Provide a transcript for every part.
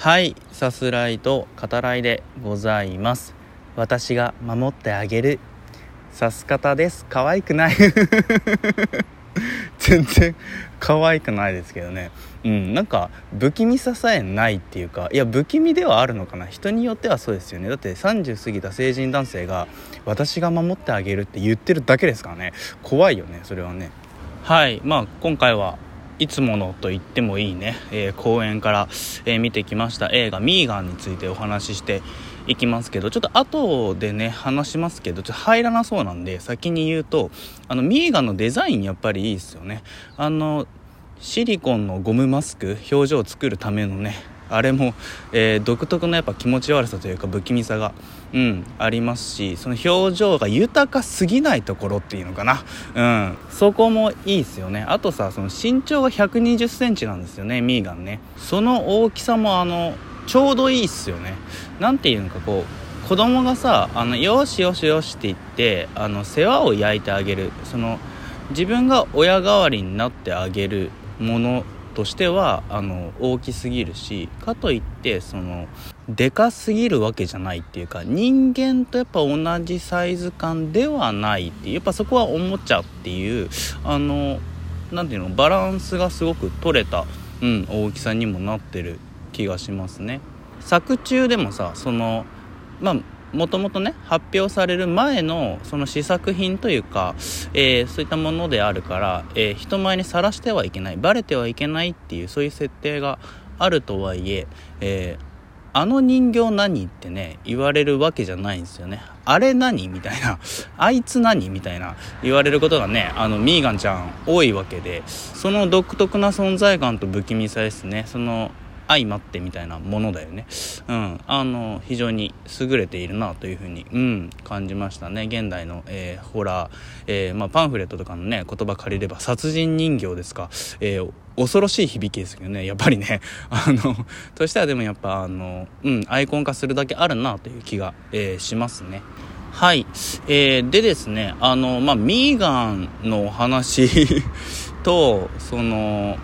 はいさすらいと語らいでございます。私が守ってあげる。さす方です。可愛くない。全然可愛くないですけどね。うんなんか不気味ささえないっていうかいや不気味ではあるのかな。人によってはそうですよね。だって30過ぎた成人男性が私が守ってあげるって言ってるだけですからね。怖いよねそれはね。はいまあ今回はいつものと言ってもいいね、えー、公演から、えー、見てきました。映画「ミーガン」についてお話ししていきますけどちょっと後でね話しますけどちょっと入らなそうなんで先に言うとあのミーガンのデザインやっぱりいいですよね。あのシリコンのゴムマスク表情を作るためのね あれも、えー、独特のやっぱ気持ち悪さというか不気味さが、うん、ありますしその表情が豊かすぎないところっていうのかな、うん、そこもいいですよね。あとさその身長が1 2 0センチなんですよねミーガンね。その大きさもあのちょうどいいっすよね。何ていうのかこう子供がさあのよしよしよしって言ってあの世話を焼いてあげる。その自分が親代わりになってあげるものとしてはあの大きすぎるしかといってそのでかすぎるわけじゃないっていうか人間とやっぱ同じサイズ感ではないっていうやっぱそこはおもちゃっていうあの何ていうのバランスがすごく取れた、うん、大きさにもなってる気がしますね。作中でもさそのまあもともとね発表される前のその試作品というか、えー、そういったものであるから、えー、人前にさらしてはいけないバレてはいけないっていうそういう設定があるとはいええー、あの人形何ってね言われるわけじゃないんですよね。あれ何みたいなあいつ何みたいな言われることがねあのミーガンちゃん多いわけでその独特な存在感と不気味さですね。その相まってみたいなものだよね。うん。あの、非常に優れているなというふうに、うん、感じましたね。現代の、えー、ホラー、えー、まあ、パンフレットとかのね、言葉借りれば、殺人人形ですか。えー、恐ろしい響きですけどね、やっぱりね、あの、としてはでもやっぱ、あの、うん、アイコン化するだけあるなという気が、えしますね。はい。えー、でですね、あの、まあ、ミーガンのお話 と、その、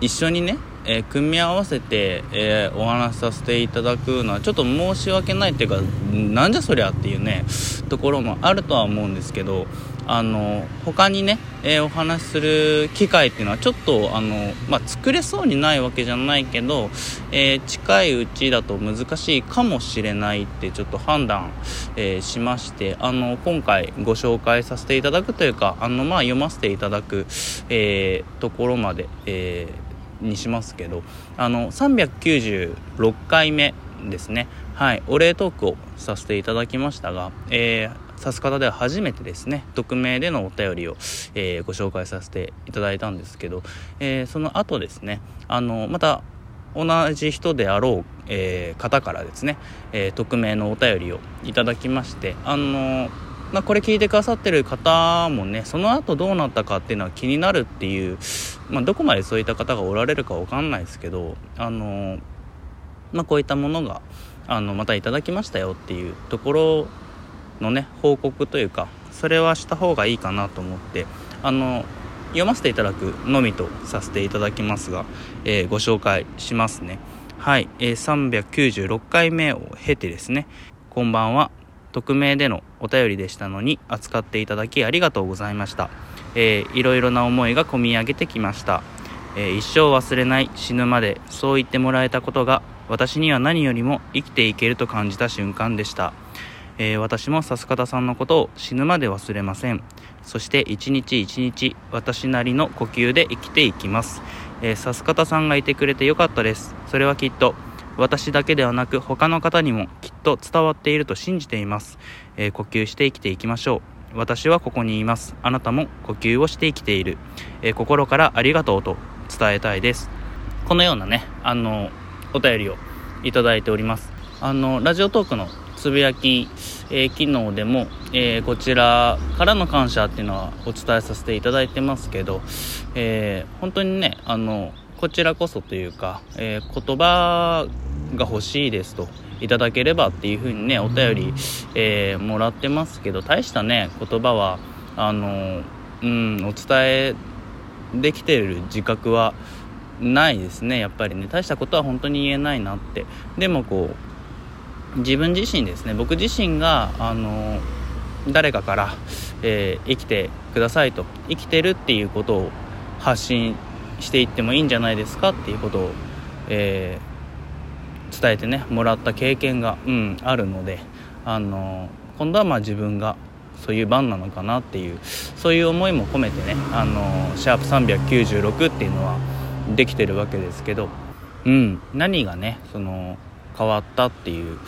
一緒にね、えー、組み合わせて、えー、お話しさせていただくのはちょっと申し訳ないっていうかなんじゃそりゃっていうねところもあるとは思うんですけどあの他にね、えー、お話しする機会っていうのはちょっとあの、まあ、作れそうにないわけじゃないけど、え近いうちだと難しいかもしれないってちょっと判断、えしましてあの今回ご紹介させていただくというかあの、まあ、読ませていただく、えところまで、えにしますけどあの396回目ですね。はい。お礼トークをさせていただきましたが、えー、さす方では初めてですね匿名でのお便りを、えー、ご紹介させていただいたんですけど、えー、その後ですねあのまた同じ人であろう、えー、方からですね、え、匿名のお便りをいただきましてあのまあ、これ聞いてくださってる方もねその後どうなったかっていうのは気になるっていう、まあ、どこまでそういった方がおられるか分かんないですけどあの、まあ、こういったものがあのまたいただきましたよっていうところのね報告というかそれはした方がいいかなと思ってあの読ませていただくのみとさせていただきますが、えー、ご紹介しますね。はい、えー、396回目を経てですねこんばんは。匿名でのお便りでしたのに扱っていただきありがとうございました、えー、いろいろな思いが込み上げてきました、えー、一生忘れない死ぬまでそう言ってもらえたことが私には何よりも生きていけると感じた瞬間でした、えー、私もさす方さんのことを死ぬまで忘れません。そして一日一日私なりの呼吸で生きていきます、さす方さんがいてくれてよかったです。それはきっと私だけではなく他の方にもきっと伝わっていると信じています、えー、呼吸して生きていきましょう。私はここにいます。あなたも呼吸をして生きている、えー、心からありがとうと伝えたいです。このようなねあのお便りをいただいております。あのラジオトークのつぶやき、えー、機能でも、えー、こちらからの感謝っていうのはお伝えさせていただいてますけど、えー、本当にねあのこちらこそというか、え言葉が欲しいですといただければっていう風にねお便り、えー、もらってますけど大したね言葉はあのうんお伝えできてる自覚はないですねやっぱりね。大したことは本当に言えないなって。でもこう自分自身ですね僕自身があの誰かから、えー、生きてくださいと生きてるっていうことを発信していってもいいんじゃないですかっていうことを、えー、伝えてねもらった経験が、うん、あるのであの今度はまあ自分がそういう番なのかなっていうそういう思いも込めてねあのシャープ396っていうのはできてるわけですけど、うん、何がねその変わったっていう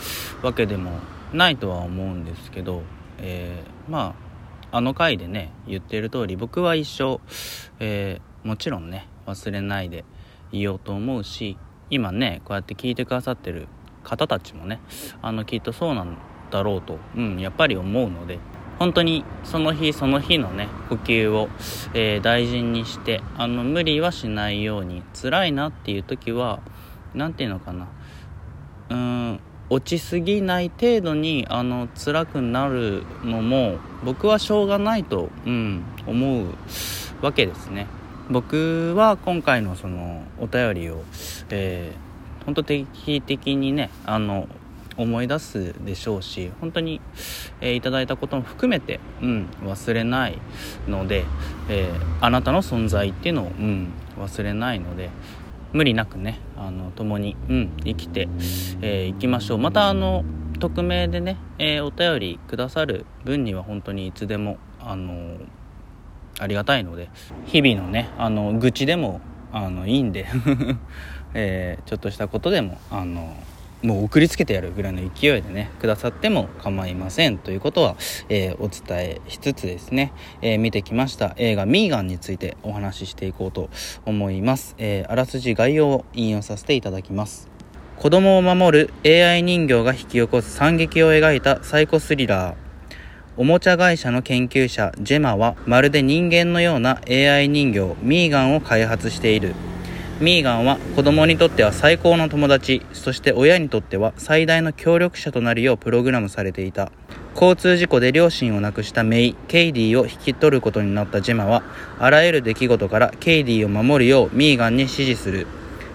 わけでもないとは思うんですけど、えー、まああの回でね言ってる通り僕は一生、えー、もちろんね忘れないでいようと思うし今ねこうやって聞いてくださってる方たちもねあのきっとそうなんだろうと、うん、やっぱり思うので本当にその日その日のね呼吸を、えー、大事にしてあの無理はしないように辛いなっていう時は何て言うのかなうん落ちすぎない程度にあの辛くなるのも僕はしょうがないと、うん、思うわけですね。僕は今回のそのお便りを、えー、本当定期的にねあの思い出すでしょうし本当に、えー、いただいたことも含めて、うん、忘れないので、えー、あなたの存在っていうのを、うん、忘れないので無理なくねあの共に、うん、生きて、えー、いきましょう。またあの匿名でね、えお便りくださる分には本当にいつでもあのありがたいので日々のねあの愚痴でもあのいいんで えちょっとしたことでもあのもう送りつけてやるぐらいの勢いでねくださっても構いません。ということは、えー、お伝えしつつですね、えー、見てきました映画「ミーガン」についてお話ししていこうと思います、えー、あらすじ概要を引用させていただきます。子供を守る AI 人形が引き起こす惨劇を描いたサイコスリラー。おもちゃ会社の研究者ジェマはまるで人間のような AI 人形ミーガンを開発している。ミーガンは子供にとっては最高の友達そして親にとっては最大の協力者となるようプログラムされていた。交通事故で両親を亡くしたメイケイディを引き取ることになったジェマはあらゆる出来事からケイディを守るようミーガンに指示する。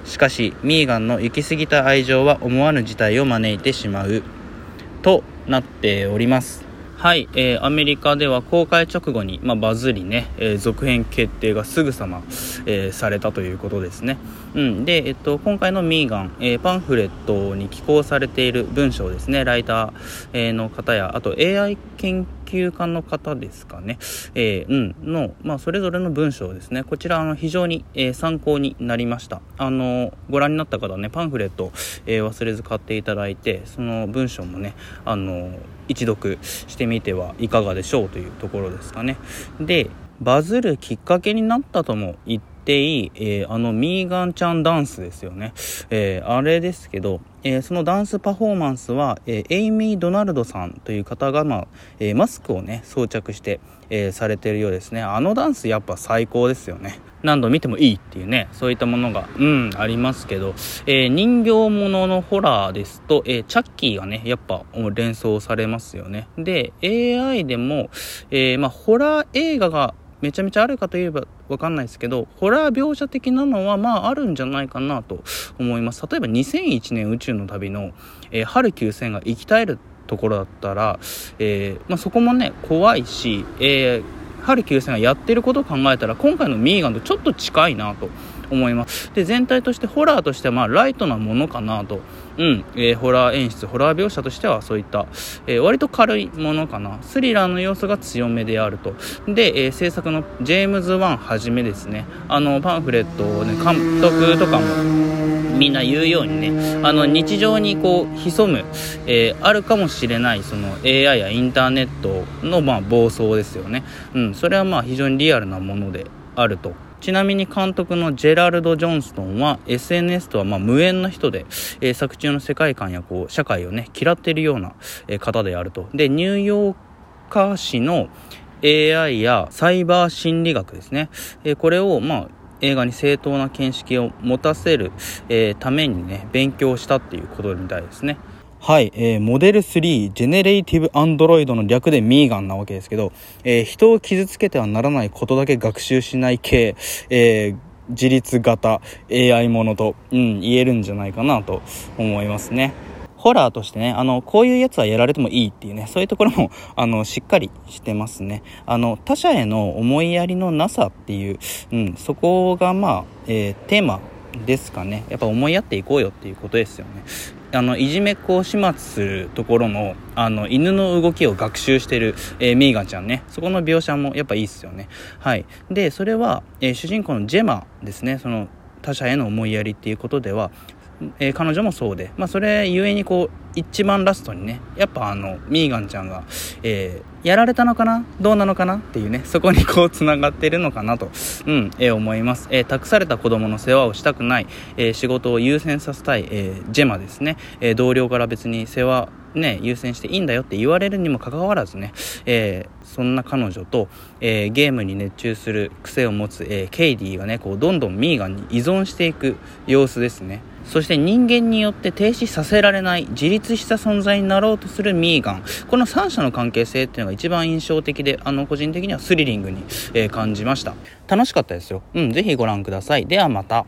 しかしミーガンの行き過ぎた愛情は思わぬ事態を招いてしまう。となっております。はい、えー、アメリカでは公開直後に、まあ、バズりね、えー、続編決定がすぐさま、えー、されたということですね。うん、で、えっと、今回のミーガン、えー、パンフレットに寄稿されている文章ですね、ライター、えー、の方や、あと AI 研究究家の方ですかね、えー、うん、の、まあ、それぞれの文章ですね、こちら、あの、非常に、えー、参考になりました。あの、ご覧になった方はね、パンフレット、えー、忘れず買っていただいて、その文章もね、あの、一読してみてはいかがでしょうというところですかね。で、バズるきっかけになったとも言っていい、えー、あのミーガンちゃんダンスですよね。えー、あれですけど、えー、そのダンスパフォーマンスは、えエイミー・ドナルドさんという方が、まあえマスクをね装着して、えされてるようですね。あのダンスやっぱ最高ですよね。何度見てもいいっていうねそういったものがうんありますけど、え人形もののホラーですと、えチャッキーがねやっぱ連想されますよね。で AI でも、えまあ、ホラー映画がめちゃめちゃあるかといえばわかんないですけど、ホラー描写的なのはまああるんじゃないかなと思います。例えば2001年宇宙の旅の、えー、春9000が生き絶えるところだったら、えー、まあ、そこもね、怖いし、えー、春9000がやってることを考えたら、今回のミーガンとちょっと近いなと思います。で、全体としてホラーとしてはまあライトなものかなと。うん、えー、ホラー演出、ホラー描写としてはそういった、えー、割と軽いものかな。スリラーの要素が強めであると。で、えー、制作のジェームズ・ワンはじめですね、あの、パンフレットをね、監督とかも、みんな言うようにね、あの、日常にこう、潜む、えあるかもしれない、その AI やインターネットの、まあ、暴走ですよね。うん、それはまあ、非常にリアルなものであると。ちなみに監督のジェラルド・ジョンストンは SNS とはま無縁な人で、えー、作中の世界観やこう社会をね嫌っているような、えー、方であると。でニューヨーカー市の AI やサイバー心理学ですね、えー、これをまあ映画に正当な見識を持たせる、えためにね勉強したっていうことみたいですね。はい、えー、モデル3ジェネレイティブアンドロイドの略でミーガンなわけですけど、えー、人を傷つけてはならないことだけ学習しない系、えー自立型 AI ものと、うん、言えるんじゃないかなと思いますね。ホラーとしてね、あの、こういうやつはやられてもいいっていうね、そういうところも、あの、しっかりしてますね。あの、他者への思いやりのなさっていう、うん、そこが、まあ、えー、テーマですかね。やっぱ思いやっていこうよっていうことですよね。あの、いじめっ子を始末するところの、あの、犬の動きを学習してる、えー、ミーガンちゃんね。そこの描写もやっぱいいっすよね。はい。で、それは、えー、主人公のジェマですね。その、他者への思いやりっていうことでは、えー、彼女もそうで、まあ、それゆえにこう一番ラストにねやっぱあのミーガンちゃんが、えー、やられたのかな？どうなのかな？っていうねそこにこうつながってるのかなと、うんえー、思います、え託された子供の世話をしたくない、え仕事を優先させたい、えジェマですね、え同僚から別に世話ね、優先していいんだよって言われるにもかかわらずね、えー、そんな彼女と、えー、ゲームに熱中する癖を持つ、えー、ケイディがね、こう、どんどんミーガンに依存していく様子ですね。そして人間によって停止させられない自立した存在になろうとするミーガン。この3者の関係性っていうのが一番印象的で、あの、個人的にはスリリングに、え感じました。楽しかったですよ。うん、ぜひご覧ください。ではまた。